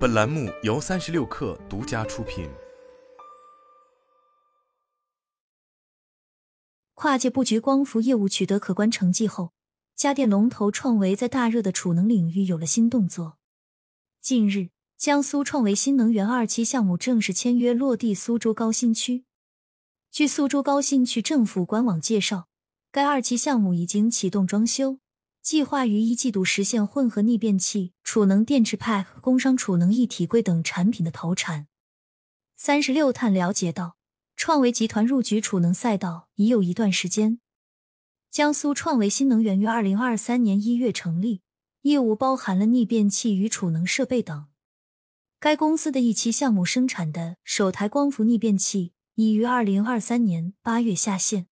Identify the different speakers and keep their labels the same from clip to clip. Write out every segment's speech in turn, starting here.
Speaker 1: 本栏目由三十六氪独家出品。
Speaker 2: 跨界布局光伏业务取得可观成绩后，家电龙头创维在大热的储能领域有了新动作。近日，江苏创维新能源二期项目正式签约落地苏州高新区。据苏州高新区政府官网介绍，该二期项目已经启动装修。计划于一季度实现混合逆变器、储能电池派、工商储能一体柜等产品的投产。三十六碳了解到，创维集团入局储能赛道已有一段时间。江苏创维新能源于二零二三年一月成立，业务包含了逆变器与储能设备等。该公司的一期项目生产的首台光伏逆变器已于二零二三年八月下线。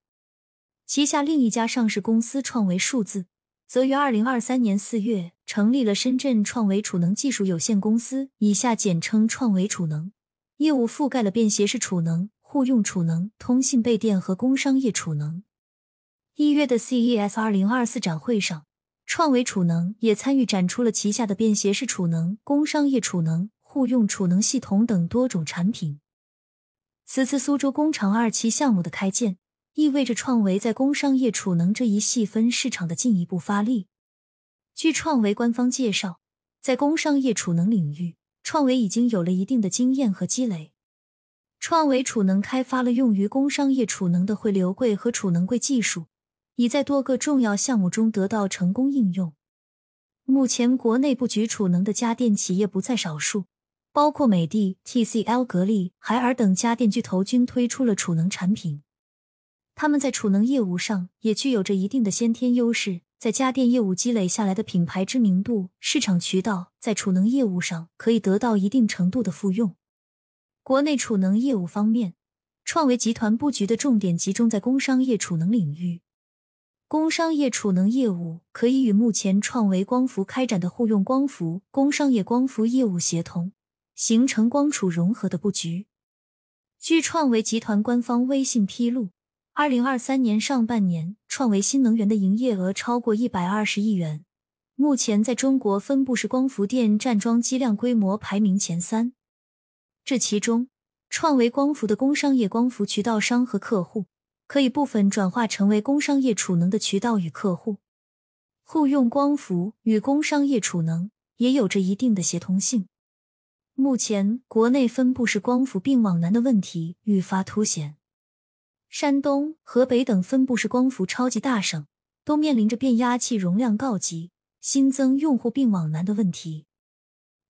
Speaker 2: 旗下另一家上市公司创维数字。则于二零二三年四月成立了深圳创维储能技术有限公司，以下简称创维储能，业务覆盖了便携式储能、户用储能、通信备电和工商业储能。一月的 CES 二零二四展会上，创维储能也参与展出了旗下的便携式储能、工商业储能、户用储能系统等多种产品。此次苏州工厂二期项目的开建。意味着创维在工商业储能这一细分市场的进一步发力。据创维官方介绍，在工商业储能领域，创维已经有了一定的经验和积累。创维储能开发了用于工商业储能的汇流柜和储能柜技术，已在多个重要项目中得到成功应用。目前，国内布局储能的家电企业不在少数，包括美的、TCL、格力、海尔等家电巨头均推出了储能产品。他们在储能业务上也具有着一定的先天优势，在家电业务积累下来的品牌知名度、市场渠道，在储能业务上可以得到一定程度的复用。国内储能业务方面，创维集团布局的重点集中在工商业储能领域。工商业储能业务可以与目前创维光伏开展的户用光伏、工商业光伏业务协同，形成光储融合的布局。据创维集团官方微信披露。二零二三年上半年，创维新能源的营业额超过一百二十亿元，目前在中国分布式光伏电站装机量规模排名前三。这其中，创维光伏的工商业光伏渠道商和客户，可以部分转化成为工商业储能的渠道与客户。户用光伏与工商业储能也有着一定的协同性。目前，国内分布式光伏并网难的问题愈发凸显。山东、河北等分布式光伏超级大省都面临着变压器容量告急、新增用户并网难的问题，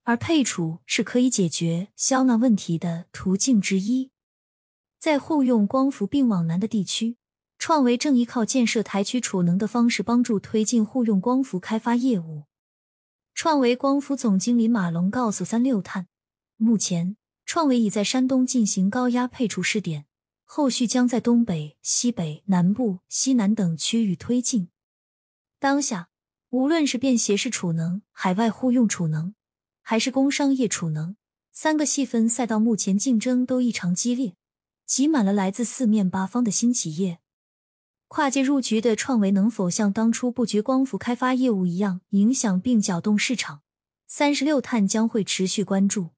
Speaker 2: 而配储是可以解决消纳问题的途径之一。在户用光伏并网难的地区，创维正依靠建设台区储能的方式，帮助推进户用光伏开发业务。创维光伏总经理马龙告诉三六碳，目前创维已在山东进行高压配储试点。后续将在东北、西北、南部、西南等区域推进。当下，无论是便携式储能、海外户用储能，还是工商业储能，三个细分赛道目前竞争都异常激烈，挤满了来自四面八方的新企业。跨界入局的创维能否像当初布局光伏开发业务一样影响并搅动市场？三十六碳将会持续关注。